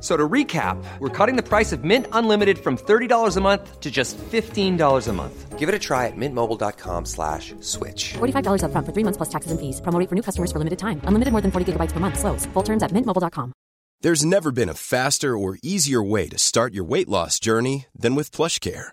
F- So to recap, we're cutting the price of Mint Unlimited from $30 a month to just $15 a month. Give it a try at mintmobile.com slash switch. $45 upfront for three months plus taxes and fees. Promo for new customers for limited time. Unlimited more than 40 gigabytes per month. Slows. Full terms at mintmobile.com. There's never been a faster or easier way to start your weight loss journey than with PlushCare.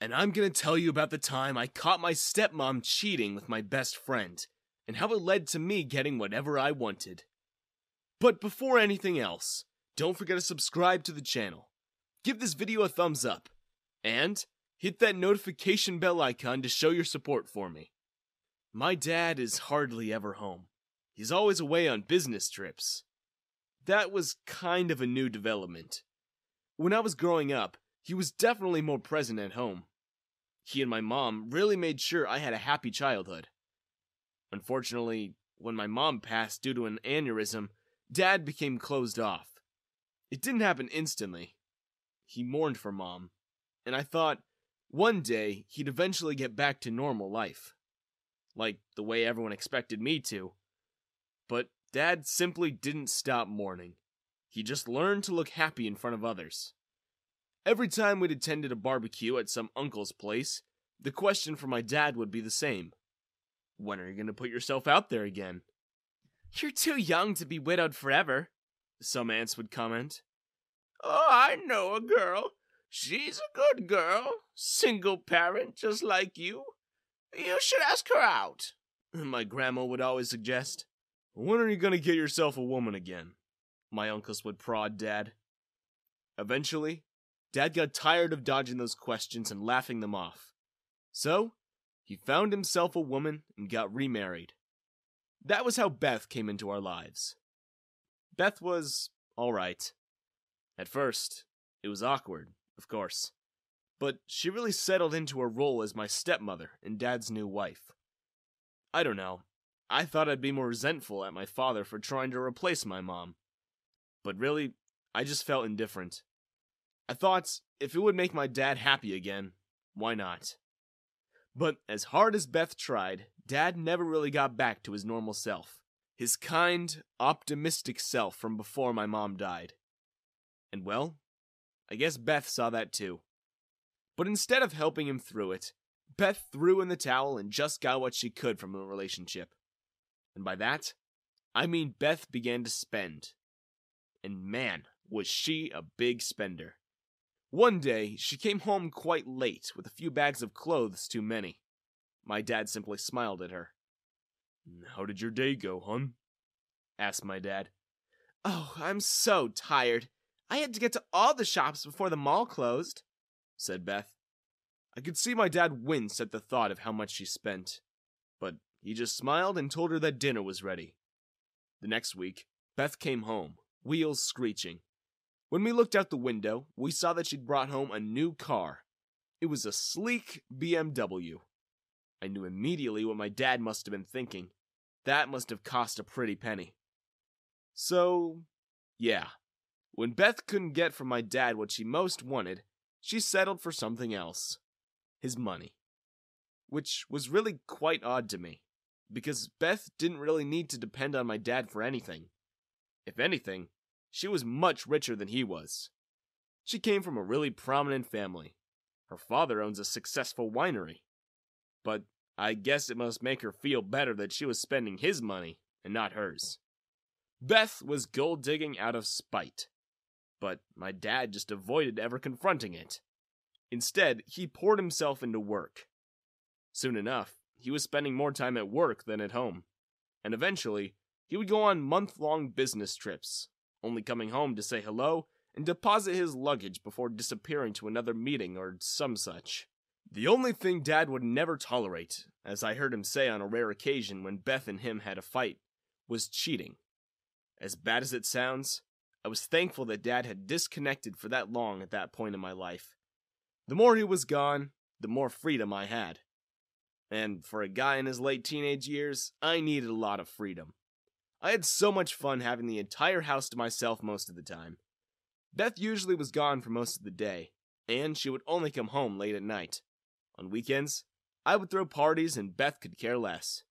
and I'm gonna tell you about the time I caught my stepmom cheating with my best friend, and how it led to me getting whatever I wanted. But before anything else, don't forget to subscribe to the channel, give this video a thumbs up, and hit that notification bell icon to show your support for me. My dad is hardly ever home. He's always away on business trips. That was kind of a new development. When I was growing up, he was definitely more present at home. He and my mom really made sure I had a happy childhood. Unfortunately, when my mom passed due to an aneurysm, Dad became closed off. It didn't happen instantly. He mourned for Mom, and I thought one day he'd eventually get back to normal life. Like the way everyone expected me to. But Dad simply didn't stop mourning. He just learned to look happy in front of others. Every time we'd attended a barbecue at some uncle's place, the question from my dad would be the same When are you going to put yourself out there again? You're too young to be widowed forever, some aunts would comment. Oh, I know a girl. She's a good girl. Single parent, just like you. You should ask her out, my grandma would always suggest. When are you going to get yourself a woman again? My uncles would prod Dad. Eventually, Dad got tired of dodging those questions and laughing them off. So, he found himself a woman and got remarried. That was how Beth came into our lives. Beth was alright. At first, it was awkward, of course. But she really settled into her role as my stepmother and Dad's new wife. I don't know. I thought I'd be more resentful at my father for trying to replace my mom. But really, I just felt indifferent. I thought if it would make my dad happy again, why not? But as hard as Beth tried, Dad never really got back to his normal self. His kind, optimistic self from before my mom died. And well, I guess Beth saw that too. But instead of helping him through it, Beth threw in the towel and just got what she could from the relationship. And by that, I mean Beth began to spend. And man, was she a big spender. One day, she came home quite late with a few bags of clothes too many. My dad simply smiled at her. How did your day go, hun? asked my dad. Oh, I'm so tired. I had to get to all the shops before the mall closed, said Beth. I could see my dad wince at the thought of how much she spent, but he just smiled and told her that dinner was ready. The next week, Beth came home, wheels screeching. When we looked out the window, we saw that she'd brought home a new car. It was a sleek BMW. I knew immediately what my dad must have been thinking. That must have cost a pretty penny. So, yeah. When Beth couldn't get from my dad what she most wanted, she settled for something else his money. Which was really quite odd to me, because Beth didn't really need to depend on my dad for anything. If anything, she was much richer than he was. She came from a really prominent family. Her father owns a successful winery. But I guess it must make her feel better that she was spending his money and not hers. Beth was gold digging out of spite, but my dad just avoided ever confronting it. Instead, he poured himself into work. Soon enough, he was spending more time at work than at home, and eventually, he would go on month long business trips, only coming home to say hello and deposit his luggage before disappearing to another meeting or some such. The only thing Dad would never tolerate, as I heard him say on a rare occasion when Beth and him had a fight, was cheating. As bad as it sounds, I was thankful that Dad had disconnected for that long at that point in my life. The more he was gone, the more freedom I had. And for a guy in his late teenage years, I needed a lot of freedom. I had so much fun having the entire house to myself most of the time. Beth usually was gone for most of the day, and she would only come home late at night. On weekends, I would throw parties and Beth could care less.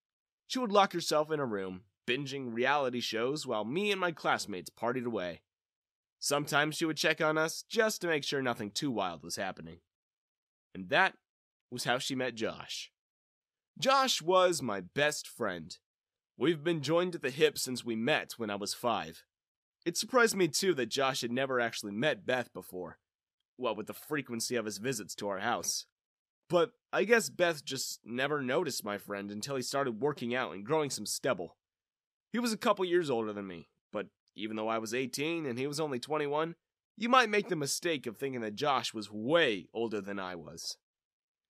She would lock herself in a room, binging reality shows while me and my classmates partied away. Sometimes she would check on us just to make sure nothing too wild was happening. And that was how she met Josh. Josh was my best friend. We've been joined at the hip since we met when I was five. It surprised me too that Josh had never actually met Beth before, what with the frequency of his visits to our house. But I guess Beth just never noticed my friend until he started working out and growing some stubble. He was a couple years older than me, but even though I was 18 and he was only 21, you might make the mistake of thinking that Josh was way older than I was.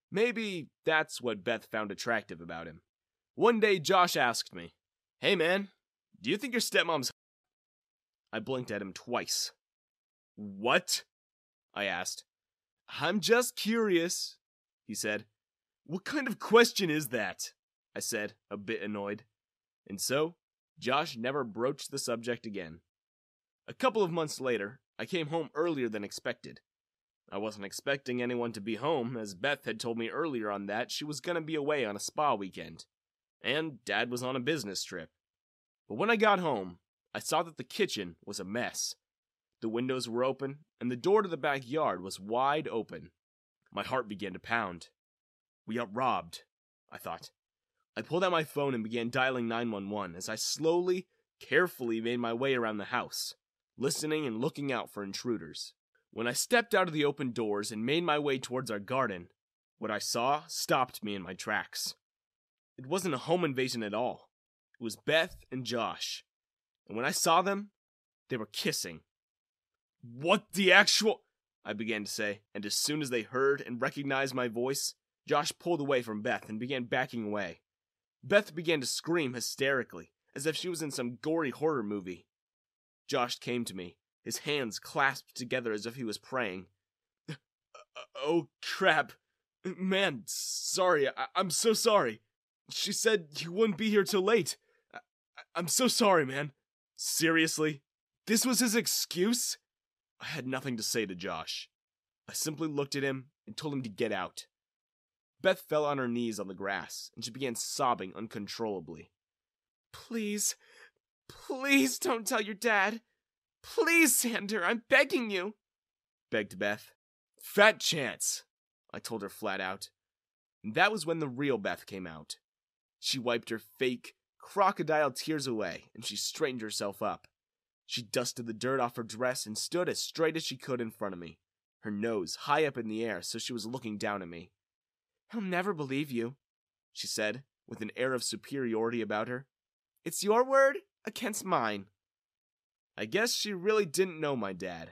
Maybe that's what Beth found attractive about him. One day, Josh asked me, Hey man, do you think your stepmom's. I blinked at him twice. What? I asked. I'm just curious, he said. What kind of question is that? I said, a bit annoyed. And so, Josh never broached the subject again. A couple of months later, I came home earlier than expected. I wasn't expecting anyone to be home, as Beth had told me earlier on that she was going to be away on a spa weekend, and Dad was on a business trip. But when I got home, I saw that the kitchen was a mess. The windows were open, and the door to the backyard was wide open. My heart began to pound. We got robbed, I thought. I pulled out my phone and began dialing 911 as I slowly, carefully made my way around the house, listening and looking out for intruders. When I stepped out of the open doors and made my way towards our garden, what I saw stopped me in my tracks. It wasn't a home invasion at all. It was Beth and Josh. And when I saw them, they were kissing. What the actual. I began to say, and as soon as they heard and recognized my voice, Josh pulled away from Beth and began backing away. Beth began to scream hysterically, as if she was in some gory horror movie. Josh came to me, his hands clasped together as if he was praying. oh, crap. Man, sorry. I- am so sorry. She said you wouldn't be here till late. I- I'm so sorry, man. Seriously? This was his excuse? I had nothing to say to Josh. I simply looked at him and told him to get out. Beth fell on her knees on the grass, and she began sobbing uncontrollably. Please, please don't tell your dad. Please, Xander, I'm begging you, begged Beth. Fat chance, I told her flat out. And that was when the real Beth came out. She wiped her fake, crocodile tears away, and she straightened herself up. She dusted the dirt off her dress and stood as straight as she could in front of me, her nose high up in the air so she was looking down at me. He'll never believe you, she said, with an air of superiority about her. It's your word against mine. I guess she really didn't know my dad.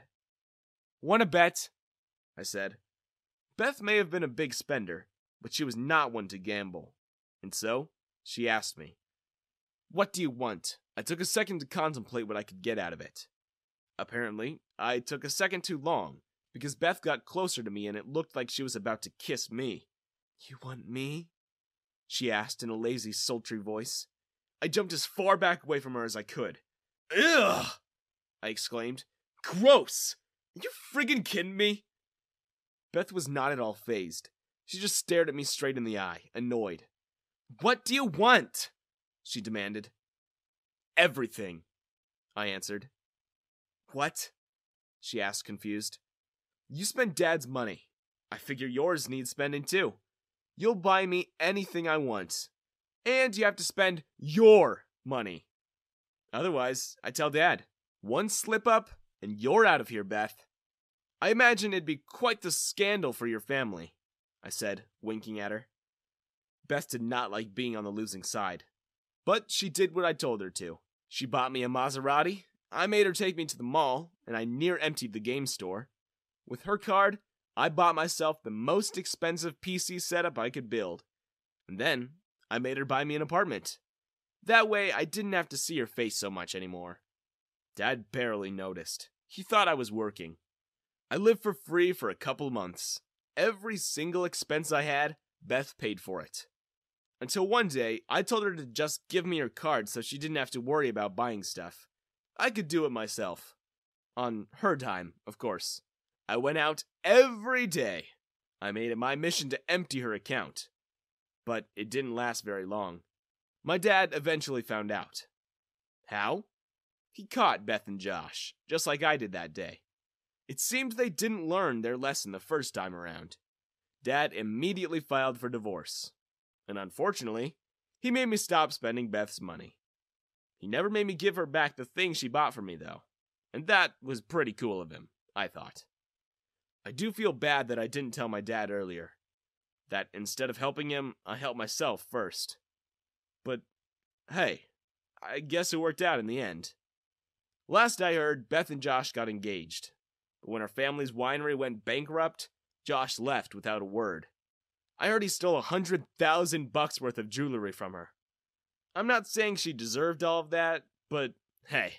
Wanna bet? I said. Beth may have been a big spender, but she was not one to gamble. And so, she asked me, What do you want? I took a second to contemplate what I could get out of it. Apparently, I took a second too long, because Beth got closer to me and it looked like she was about to kiss me. You want me? She asked in a lazy, sultry voice. I jumped as far back away from her as I could. Ugh! I exclaimed. Gross! Are you friggin' kidding me? Beth was not at all fazed. She just stared at me straight in the eye, annoyed. What do you want? She demanded. Everything, I answered. What? She asked, confused. You spend Dad's money. I figure yours needs spending too. You'll buy me anything I want. And you have to spend your money. Otherwise, I tell Dad, one slip up and you're out of here, Beth. I imagine it'd be quite the scandal for your family, I said, winking at her. Beth did not like being on the losing side. But she did what I told her to. She bought me a Maserati, I made her take me to the mall, and I near emptied the game store. With her card, I bought myself the most expensive PC setup I could build. And then I made her buy me an apartment. That way I didn't have to see her face so much anymore. Dad barely noticed. He thought I was working. I lived for free for a couple months. Every single expense I had, Beth paid for it. Until one day, I told her to just give me her card so she didn't have to worry about buying stuff. I could do it myself. On her time, of course. I went out every day. I made it my mission to empty her account. But it didn't last very long. My dad eventually found out. How? He caught Beth and Josh, just like I did that day. It seemed they didn't learn their lesson the first time around. Dad immediately filed for divorce. And unfortunately, he made me stop spending Beth's money. He never made me give her back the things she bought for me, though. And that was pretty cool of him, I thought. I do feel bad that I didn't tell my dad earlier. That instead of helping him, I helped myself first. But hey, I guess it worked out in the end. Last I heard, Beth and Josh got engaged. But when our family's winery went bankrupt, Josh left without a word. I already stole a hundred thousand bucks worth of jewelry from her. I'm not saying she deserved all of that, but hey,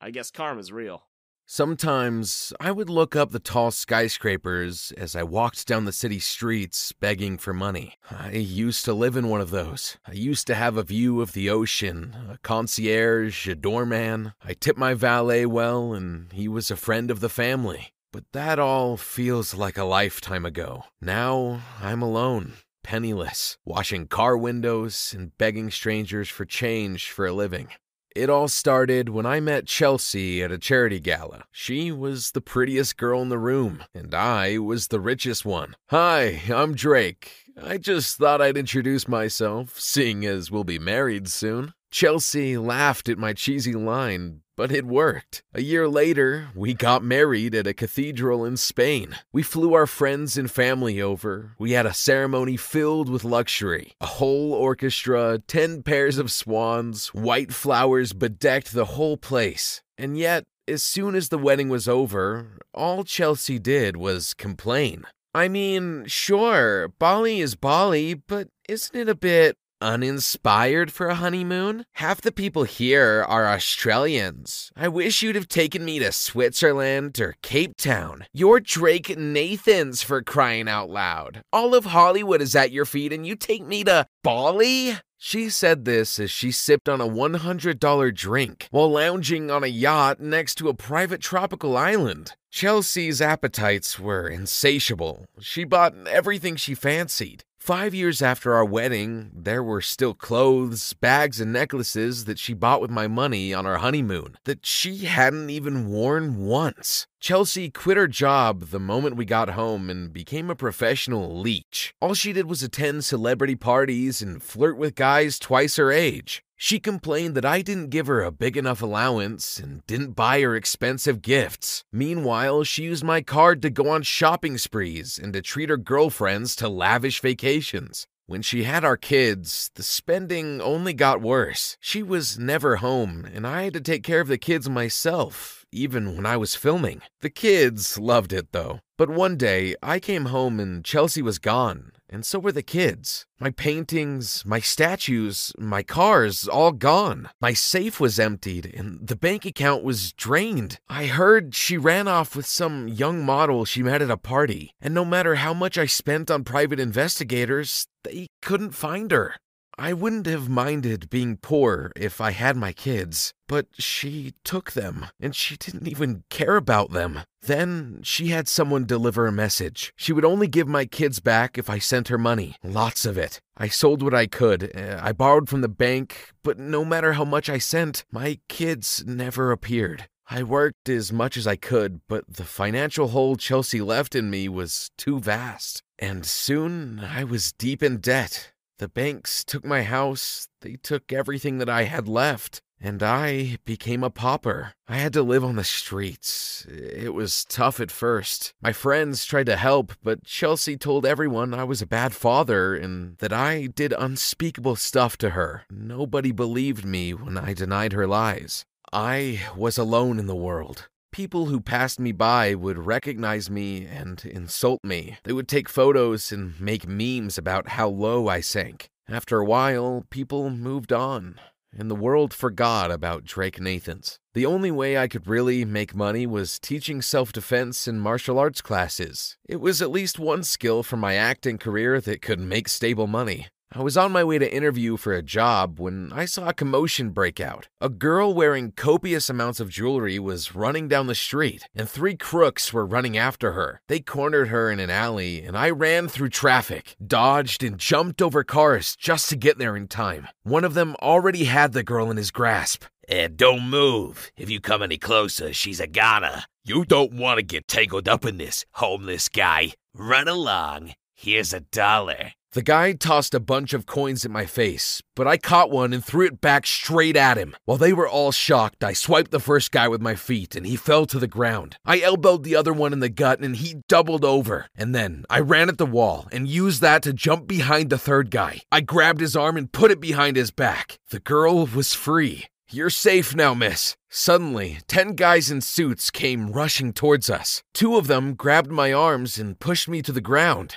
I guess karma's real. Sometimes I would look up the tall skyscrapers as I walked down the city streets begging for money. I used to live in one of those. I used to have a view of the ocean, a concierge, a doorman. I tipped my valet well, and he was a friend of the family. But that all feels like a lifetime ago. Now I'm alone, penniless, washing car windows and begging strangers for change for a living. It all started when I met Chelsea at a charity gala. She was the prettiest girl in the room, and I was the richest one. Hi, I'm Drake. I just thought I'd introduce myself, seeing as we'll be married soon. Chelsea laughed at my cheesy line, but it worked. A year later, we got married at a cathedral in Spain. We flew our friends and family over. We had a ceremony filled with luxury. A whole orchestra, 10 pairs of swans, white flowers bedecked the whole place. And yet, as soon as the wedding was over, all Chelsea did was complain. I mean, sure, Bali is Bali, but isn't it a bit uninspired for a honeymoon? Half the people here are Australians. I wish you'd have taken me to Switzerland or Cape Town. You're Drake Nathans for crying out loud. All of Hollywood is at your feet and you take me to Bali? She said this as she sipped on a $100 drink while lounging on a yacht next to a private tropical island. Chelsea's appetites were insatiable. She bought everything she fancied. Five years after our wedding, there were still clothes, bags, and necklaces that she bought with my money on our honeymoon that she hadn't even worn once. Chelsea quit her job the moment we got home and became a professional leech. All she did was attend celebrity parties and flirt with guys twice her age. She complained that I didn't give her a big enough allowance and didn't buy her expensive gifts. Meanwhile, she used my card to go on shopping sprees and to treat her girlfriends to lavish vacations. When she had our kids, the spending only got worse. She was never home, and I had to take care of the kids myself, even when I was filming. The kids loved it though. But one day, I came home and Chelsea was gone, and so were the kids. My paintings, my statues, my cars, all gone. My safe was emptied, and the bank account was drained. I heard she ran off with some young model she met at a party, and no matter how much I spent on private investigators, they couldn't find her. I wouldn't have minded being poor if I had my kids, but she took them, and she didn't even care about them. Then she had someone deliver a message. She would only give my kids back if I sent her money, lots of it. I sold what I could. Uh, I borrowed from the bank, but no matter how much I sent, my kids never appeared. I worked as much as I could, but the financial hole Chelsea left in me was too vast. And soon I was deep in debt. The banks took my house, they took everything that I had left. And I became a pauper. I had to live on the streets. It was tough at first. My friends tried to help, but Chelsea told everyone I was a bad father and that I did unspeakable stuff to her. Nobody believed me when I denied her lies. I was alone in the world. People who passed me by would recognize me and insult me. They would take photos and make memes about how low I sank. After a while, people moved on and the world forgot about Drake Nathans. The only way I could really make money was teaching self defense and martial arts classes. It was at least one skill from my acting career that could make stable money. I was on my way to interview for a job when I saw a commotion break out. A girl wearing copious amounts of jewelry was running down the street, and three crooks were running after her. They cornered her in an alley, and I ran through traffic, dodged, and jumped over cars just to get there in time. One of them already had the girl in his grasp. And don't move. If you come any closer, she's a goner. You don't want to get tangled up in this, homeless guy. Run along. Here's a dollar. The guy tossed a bunch of coins at my face, but I caught one and threw it back straight at him. While they were all shocked, I swiped the first guy with my feet and he fell to the ground. I elbowed the other one in the gut and he doubled over. And then I ran at the wall and used that to jump behind the third guy. I grabbed his arm and put it behind his back. The girl was free. You're safe now, miss. Suddenly, ten guys in suits came rushing towards us. Two of them grabbed my arms and pushed me to the ground.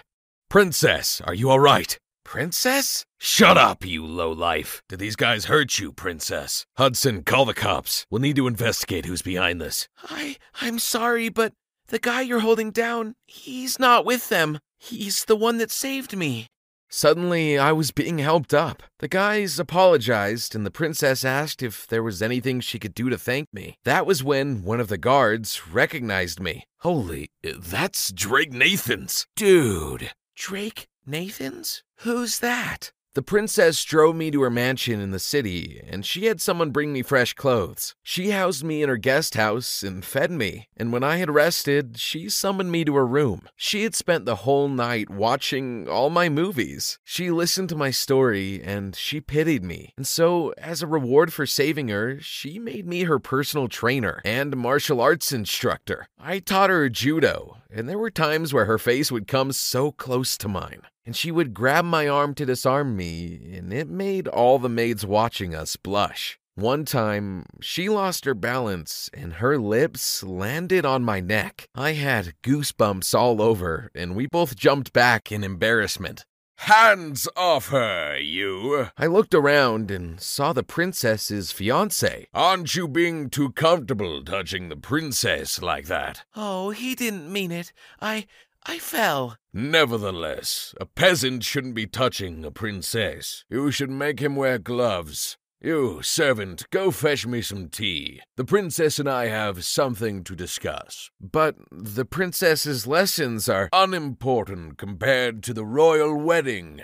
Princess, are you alright? Princess? Shut up, you lowlife. Did these guys hurt you, Princess? Hudson, call the cops. We'll need to investigate who's behind this. I I'm sorry, but the guy you're holding down, he's not with them. He's the one that saved me. Suddenly, I was being helped up. The guys apologized, and the princess asked if there was anything she could do to thank me. That was when one of the guards recognized me. Holy, that's Drake Nathans. Dude, Drake Nathans? Who's that? The princess drove me to her mansion in the city, and she had someone bring me fresh clothes. She housed me in her guest house and fed me, and when I had rested, she summoned me to her room. She had spent the whole night watching all my movies. She listened to my story, and she pitied me. And so, as a reward for saving her, she made me her personal trainer and martial arts instructor. I taught her judo, and there were times where her face would come so close to mine and she would grab my arm to disarm me, and it made all the maids watching us blush. One time, she lost her balance and her lips landed on my neck. I had goosebumps all over, and we both jumped back in embarrassment. Hands off her, you! I looked around and saw the princess's fiance. Aren't you being too comfortable touching the princess like that? Oh, he didn't mean it. I. I fell. Nevertheless, a peasant shouldn't be touching a princess. You should make him wear gloves. You, servant, go fetch me some tea. The princess and I have something to discuss. But the princess's lessons are unimportant compared to the royal wedding.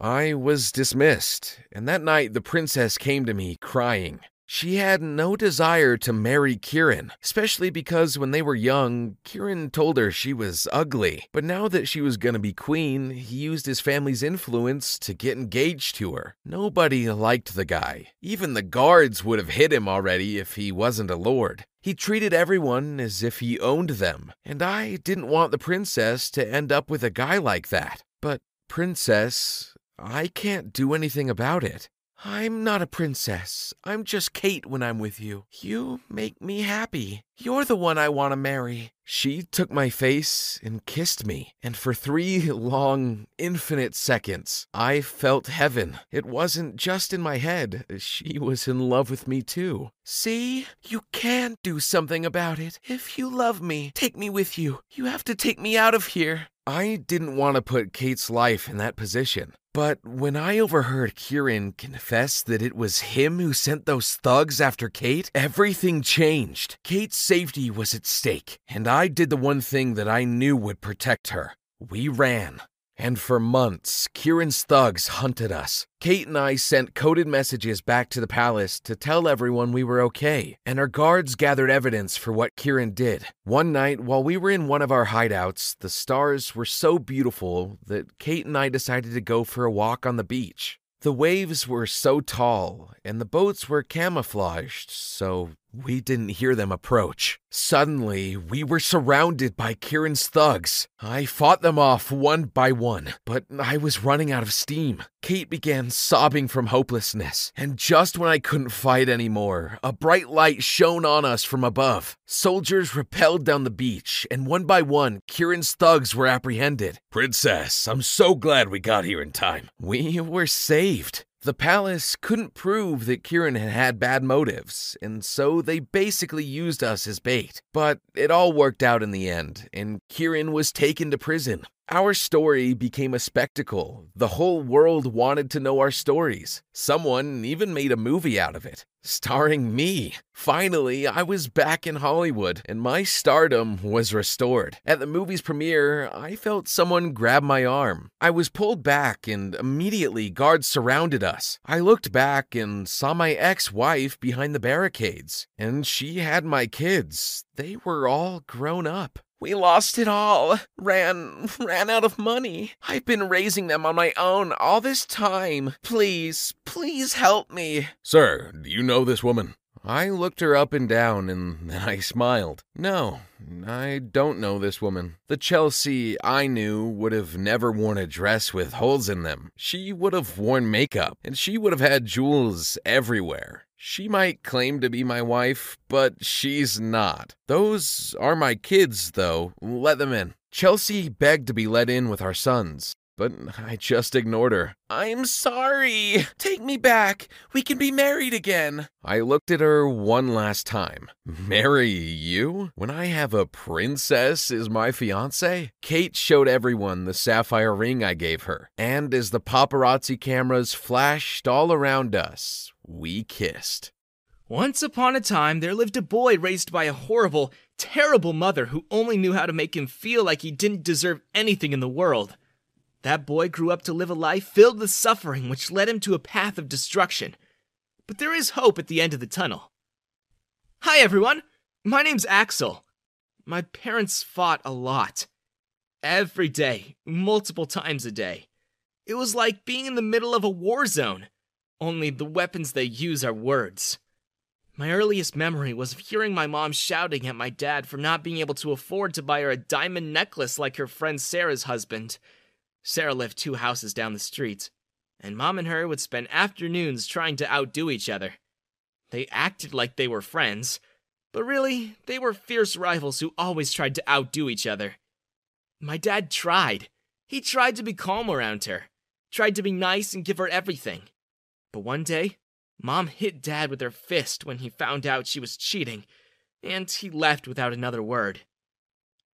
I was dismissed, and that night the princess came to me crying. She had no desire to marry Kieran, especially because when they were young, Kieran told her she was ugly. But now that she was gonna be queen, he used his family's influence to get engaged to her. Nobody liked the guy. Even the guards would have hit him already if he wasn't a lord. He treated everyone as if he owned them, and I didn't want the princess to end up with a guy like that. But, princess, I can't do anything about it. I'm not a princess. I'm just Kate when I'm with you. You make me happy. You're the one I want to marry. She took my face and kissed me, and for three long, infinite seconds, I felt heaven. It wasn't just in my head, she was in love with me too. See? You can do something about it. If you love me, take me with you. You have to take me out of here. I didn't want to put Kate's life in that position. But when I overheard Kieran confess that it was him who sent those thugs after Kate, everything changed. Kate's safety was at stake, and I did the one thing that I knew would protect her. We ran. And for months, Kieran's thugs hunted us. Kate and I sent coded messages back to the palace to tell everyone we were okay, and our guards gathered evidence for what Kieran did. One night, while we were in one of our hideouts, the stars were so beautiful that Kate and I decided to go for a walk on the beach. The waves were so tall, and the boats were camouflaged, so we didn't hear them approach. Suddenly, we were surrounded by Kieran's thugs. I fought them off one by one, but I was running out of steam. Kate began sobbing from hopelessness, and just when I couldn't fight anymore, a bright light shone on us from above. Soldiers repelled down the beach, and one by one, Kieran's thugs were apprehended. Princess, I'm so glad we got here in time. We were saved. The palace couldn't prove that Kieran had had bad motives, and so they basically used us as bait. But it all worked out in the end, and Kieran was taken to prison. Our story became a spectacle. The whole world wanted to know our stories. Someone even made a movie out of it, starring me. Finally, I was back in Hollywood, and my stardom was restored. At the movie's premiere, I felt someone grab my arm. I was pulled back, and immediately guards surrounded us. I looked back and saw my ex wife behind the barricades, and she had my kids. They were all grown up. We lost it all. Ran ran out of money. I've been raising them on my own all this time. Please, please help me. Sir, do you know this woman? I looked her up and down and then I smiled. No, I don't know this woman. The Chelsea I knew would have never worn a dress with holes in them. She would have worn makeup and she would have had jewels everywhere. She might claim to be my wife, but she's not. Those are my kids, though. Let them in. Chelsea begged to be let in with our sons, but I just ignored her. I'm sorry. Take me back. We can be married again. I looked at her one last time. Marry you? When I have a princess as my fiance? Kate showed everyone the sapphire ring I gave her, and as the paparazzi cameras flashed all around us, we kissed. Once upon a time, there lived a boy raised by a horrible, terrible mother who only knew how to make him feel like he didn't deserve anything in the world. That boy grew up to live a life filled with suffering, which led him to a path of destruction. But there is hope at the end of the tunnel. Hi, everyone. My name's Axel. My parents fought a lot. Every day, multiple times a day. It was like being in the middle of a war zone, only the weapons they use are words. My earliest memory was of hearing my mom shouting at my dad for not being able to afford to buy her a diamond necklace like her friend Sarah's husband. Sarah lived two houses down the street, and mom and her would spend afternoons trying to outdo each other. They acted like they were friends, but really, they were fierce rivals who always tried to outdo each other. My dad tried. He tried to be calm around her, tried to be nice and give her everything. But one day, Mom hit Dad with her fist when he found out she was cheating, and he left without another word.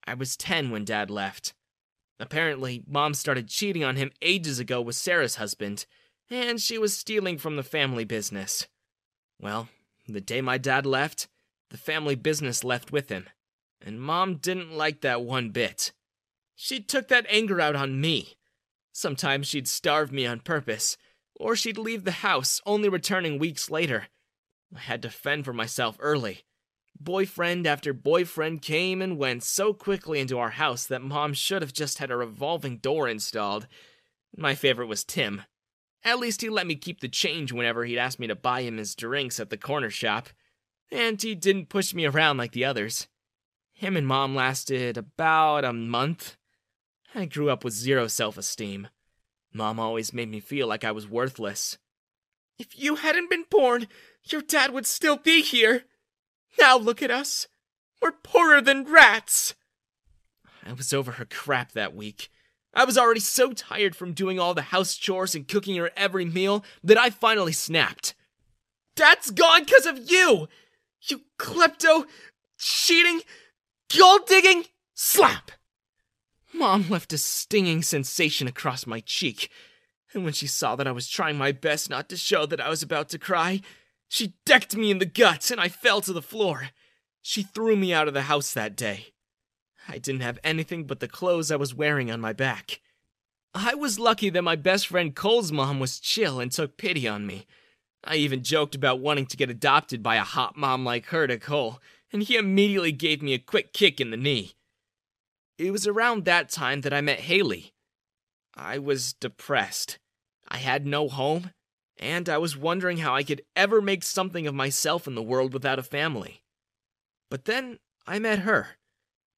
I was 10 when Dad left. Apparently, Mom started cheating on him ages ago with Sarah's husband, and she was stealing from the family business. Well, the day my dad left, the family business left with him, and Mom didn't like that one bit. She took that anger out on me. Sometimes she'd starve me on purpose, or she'd leave the house, only returning weeks later. I had to fend for myself early. Boyfriend after boyfriend came and went so quickly into our house that mom should have just had a revolving door installed. My favorite was Tim. At least he let me keep the change whenever he'd ask me to buy him his drinks at the corner shop. And he didn't push me around like the others. Him and mom lasted about a month. I grew up with zero self esteem. Mom always made me feel like I was worthless. If you hadn't been born, your dad would still be here. Now look at us. We're poorer than rats. I was over her crap that week. I was already so tired from doing all the house chores and cooking her every meal that I finally snapped. Dad's gone because of you! You klepto, cheating, gold digging, slap! Mom left a stinging sensation across my cheek, and when she saw that I was trying my best not to show that I was about to cry, she decked me in the guts and I fell to the floor. She threw me out of the house that day. I didn't have anything but the clothes I was wearing on my back. I was lucky that my best friend Cole's mom was chill and took pity on me. I even joked about wanting to get adopted by a hot mom like her to Cole, and he immediately gave me a quick kick in the knee. It was around that time that I met Haley. I was depressed. I had no home, and I was wondering how I could ever make something of myself in the world without a family. But then I met her,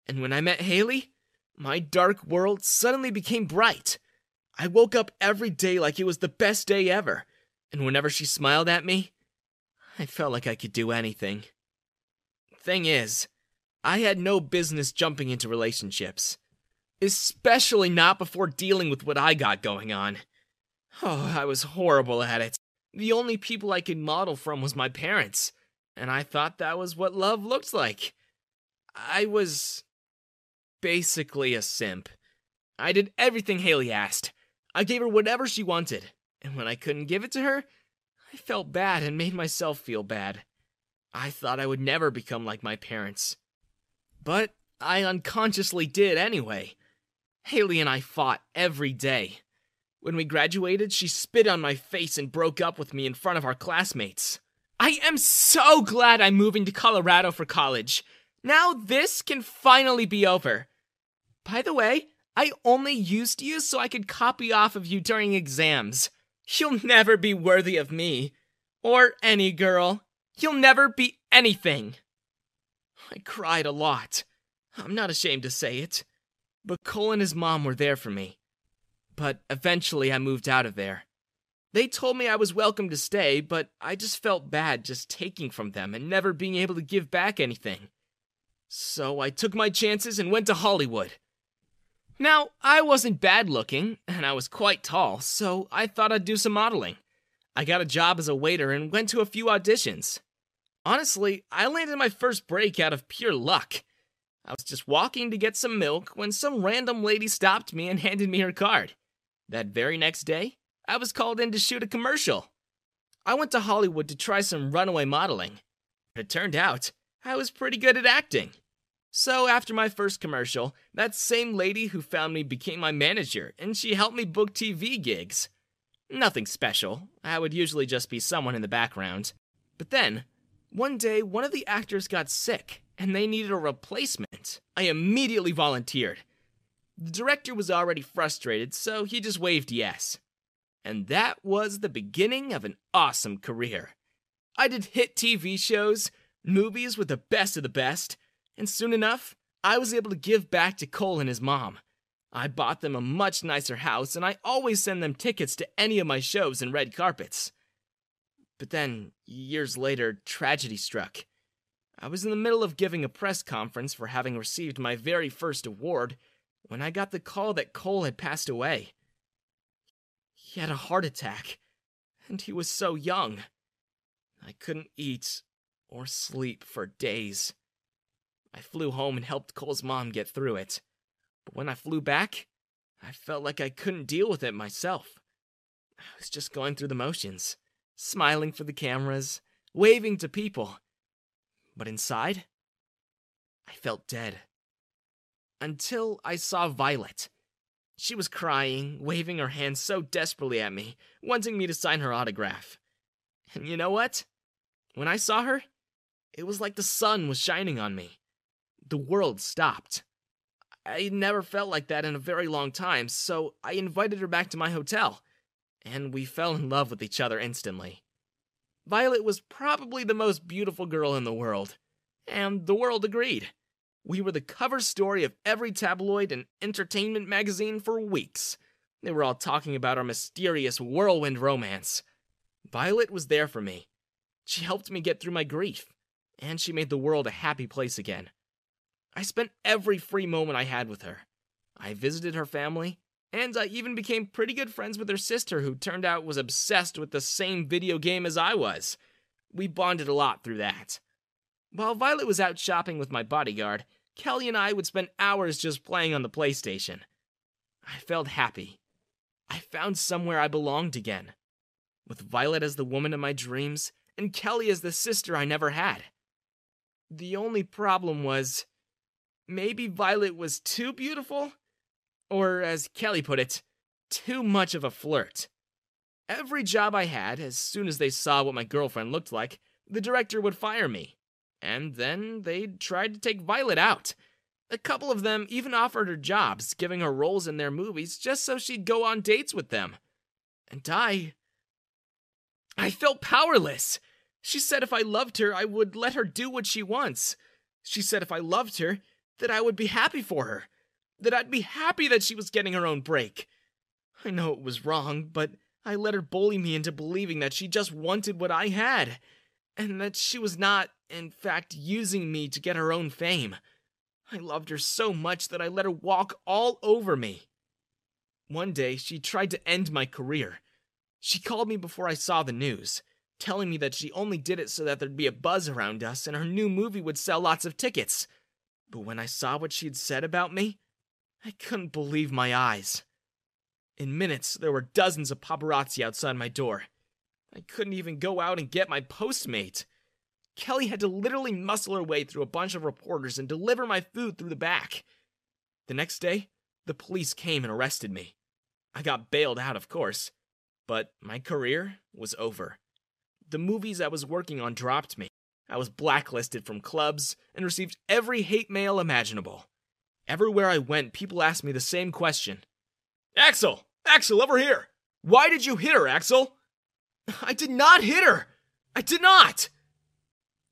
and when I met Haley, my dark world suddenly became bright. I woke up every day like it was the best day ever, and whenever she smiled at me, I felt like I could do anything. Thing is, I had no business jumping into relationships, especially not before dealing with what I got going on. Oh, I was horrible at it. The only people I could model from was my parents, and I thought that was what love looked like. I was basically a simp. I did everything Haley asked. I gave her whatever she wanted, and when I couldn't give it to her, I felt bad and made myself feel bad. I thought I would never become like my parents. But I unconsciously did anyway. Haley and I fought every day. When we graduated, she spit on my face and broke up with me in front of our classmates. I am so glad I'm moving to Colorado for college. Now this can finally be over. By the way, I only used you so I could copy off of you during exams. You'll never be worthy of me. Or any girl. You'll never be anything. I cried a lot. I'm not ashamed to say it. But Cole and his mom were there for me. But eventually I moved out of there. They told me I was welcome to stay, but I just felt bad just taking from them and never being able to give back anything. So I took my chances and went to Hollywood. Now, I wasn't bad looking, and I was quite tall, so I thought I'd do some modeling. I got a job as a waiter and went to a few auditions. Honestly, I landed my first break out of pure luck. I was just walking to get some milk when some random lady stopped me and handed me her card. That very next day, I was called in to shoot a commercial. I went to Hollywood to try some runaway modeling. It turned out I was pretty good at acting. So, after my first commercial, that same lady who found me became my manager, and she helped me book TV gigs. Nothing special, I would usually just be someone in the background. But then, one day, one of the actors got sick, and they needed a replacement. I immediately volunteered. The director was already frustrated, so he just waved yes. And that was the beginning of an awesome career. I did hit TV shows, movies with the best of the best, and soon enough, I was able to give back to Cole and his mom. I bought them a much nicer house, and I always send them tickets to any of my shows and red carpets. But then, years later, tragedy struck. I was in the middle of giving a press conference for having received my very first award when I got the call that Cole had passed away. He had a heart attack, and he was so young. I couldn't eat or sleep for days. I flew home and helped Cole's mom get through it. But when I flew back, I felt like I couldn't deal with it myself. I was just going through the motions, smiling for the cameras, waving to people. But inside, I felt dead. Until I saw Violet. She was crying, waving her hands so desperately at me, wanting me to sign her autograph. And you know what? When I saw her, it was like the sun was shining on me the world stopped. I never felt like that in a very long time, so I invited her back to my hotel, and we fell in love with each other instantly. Violet was probably the most beautiful girl in the world, and the world agreed. We were the cover story of every tabloid and entertainment magazine for weeks. They were all talking about our mysterious whirlwind romance. Violet was there for me. She helped me get through my grief, and she made the world a happy place again. I spent every free moment I had with her. I visited her family, and I even became pretty good friends with her sister, who turned out was obsessed with the same video game as I was. We bonded a lot through that. While Violet was out shopping with my bodyguard, Kelly and I would spend hours just playing on the PlayStation. I felt happy. I found somewhere I belonged again. With Violet as the woman of my dreams, and Kelly as the sister I never had. The only problem was, maybe Violet was too beautiful? Or, as Kelly put it, too much of a flirt. Every job I had, as soon as they saw what my girlfriend looked like, the director would fire me. And then they'd tried to take Violet out. A couple of them even offered her jobs, giving her roles in their movies just so she'd go on dates with them. And I. I felt powerless. She said if I loved her, I would let her do what she wants. She said if I loved her, that I would be happy for her. That I'd be happy that she was getting her own break. I know it was wrong, but I let her bully me into believing that she just wanted what I had, and that she was not, in fact, using me to get her own fame. I loved her so much that I let her walk all over me. One day, she tried to end my career. She called me before I saw the news, telling me that she only did it so that there'd be a buzz around us and her new movie would sell lots of tickets. But when I saw what she'd said about me, I couldn't believe my eyes. In minutes, there were dozens of paparazzi outside my door. I couldn't even go out and get my Postmate. Kelly had to literally muscle her way through a bunch of reporters and deliver my food through the back. The next day, the police came and arrested me. I got bailed out, of course, but my career was over. The movies I was working on dropped me. I was blacklisted from clubs and received every hate mail imaginable. Everywhere I went, people asked me the same question Axel! Axel, over here! Why did you hit her, Axel? I did not hit her! I did not!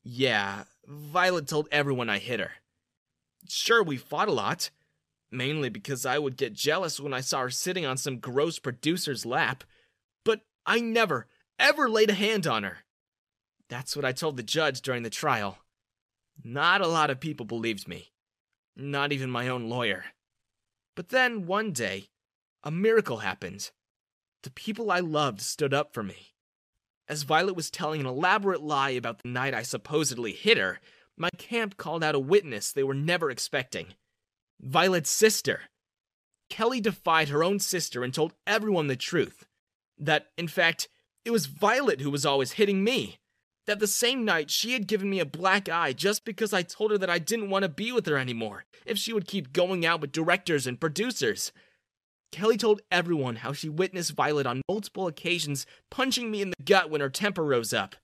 Yeah, Violet told everyone I hit her. Sure, we fought a lot. Mainly because I would get jealous when I saw her sitting on some gross producer's lap. But I never, ever laid a hand on her. That's what I told the judge during the trial. Not a lot of people believed me. Not even my own lawyer. But then, one day, a miracle happened. The people I loved stood up for me. As Violet was telling an elaborate lie about the night I supposedly hit her, my camp called out a witness they were never expecting Violet's sister. Kelly defied her own sister and told everyone the truth. That, in fact, it was Violet who was always hitting me. That the same night she had given me a black eye just because I told her that I didn't want to be with her anymore if she would keep going out with directors and producers. Kelly told everyone how she witnessed Violet on multiple occasions punching me in the gut when her temper rose up.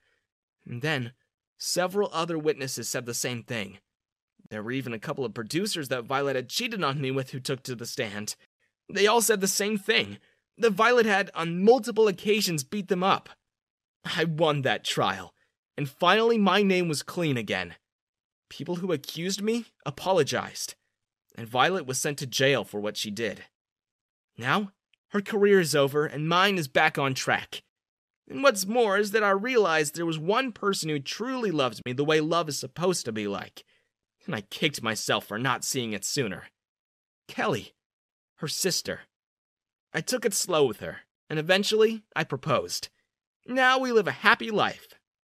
And then, several other witnesses said the same thing. There were even a couple of producers that Violet had cheated on me with who took to the stand. They all said the same thing that Violet had, on multiple occasions, beat them up. I won that trial, and finally my name was clean again. People who accused me apologized, and Violet was sent to jail for what she did. Now, her career is over and mine is back on track. And what's more is that I realized there was one person who truly loves me the way love is supposed to be like. And I kicked myself for not seeing it sooner. Kelly, her sister. I took it slow with her, and eventually I proposed. Now we live a happy life.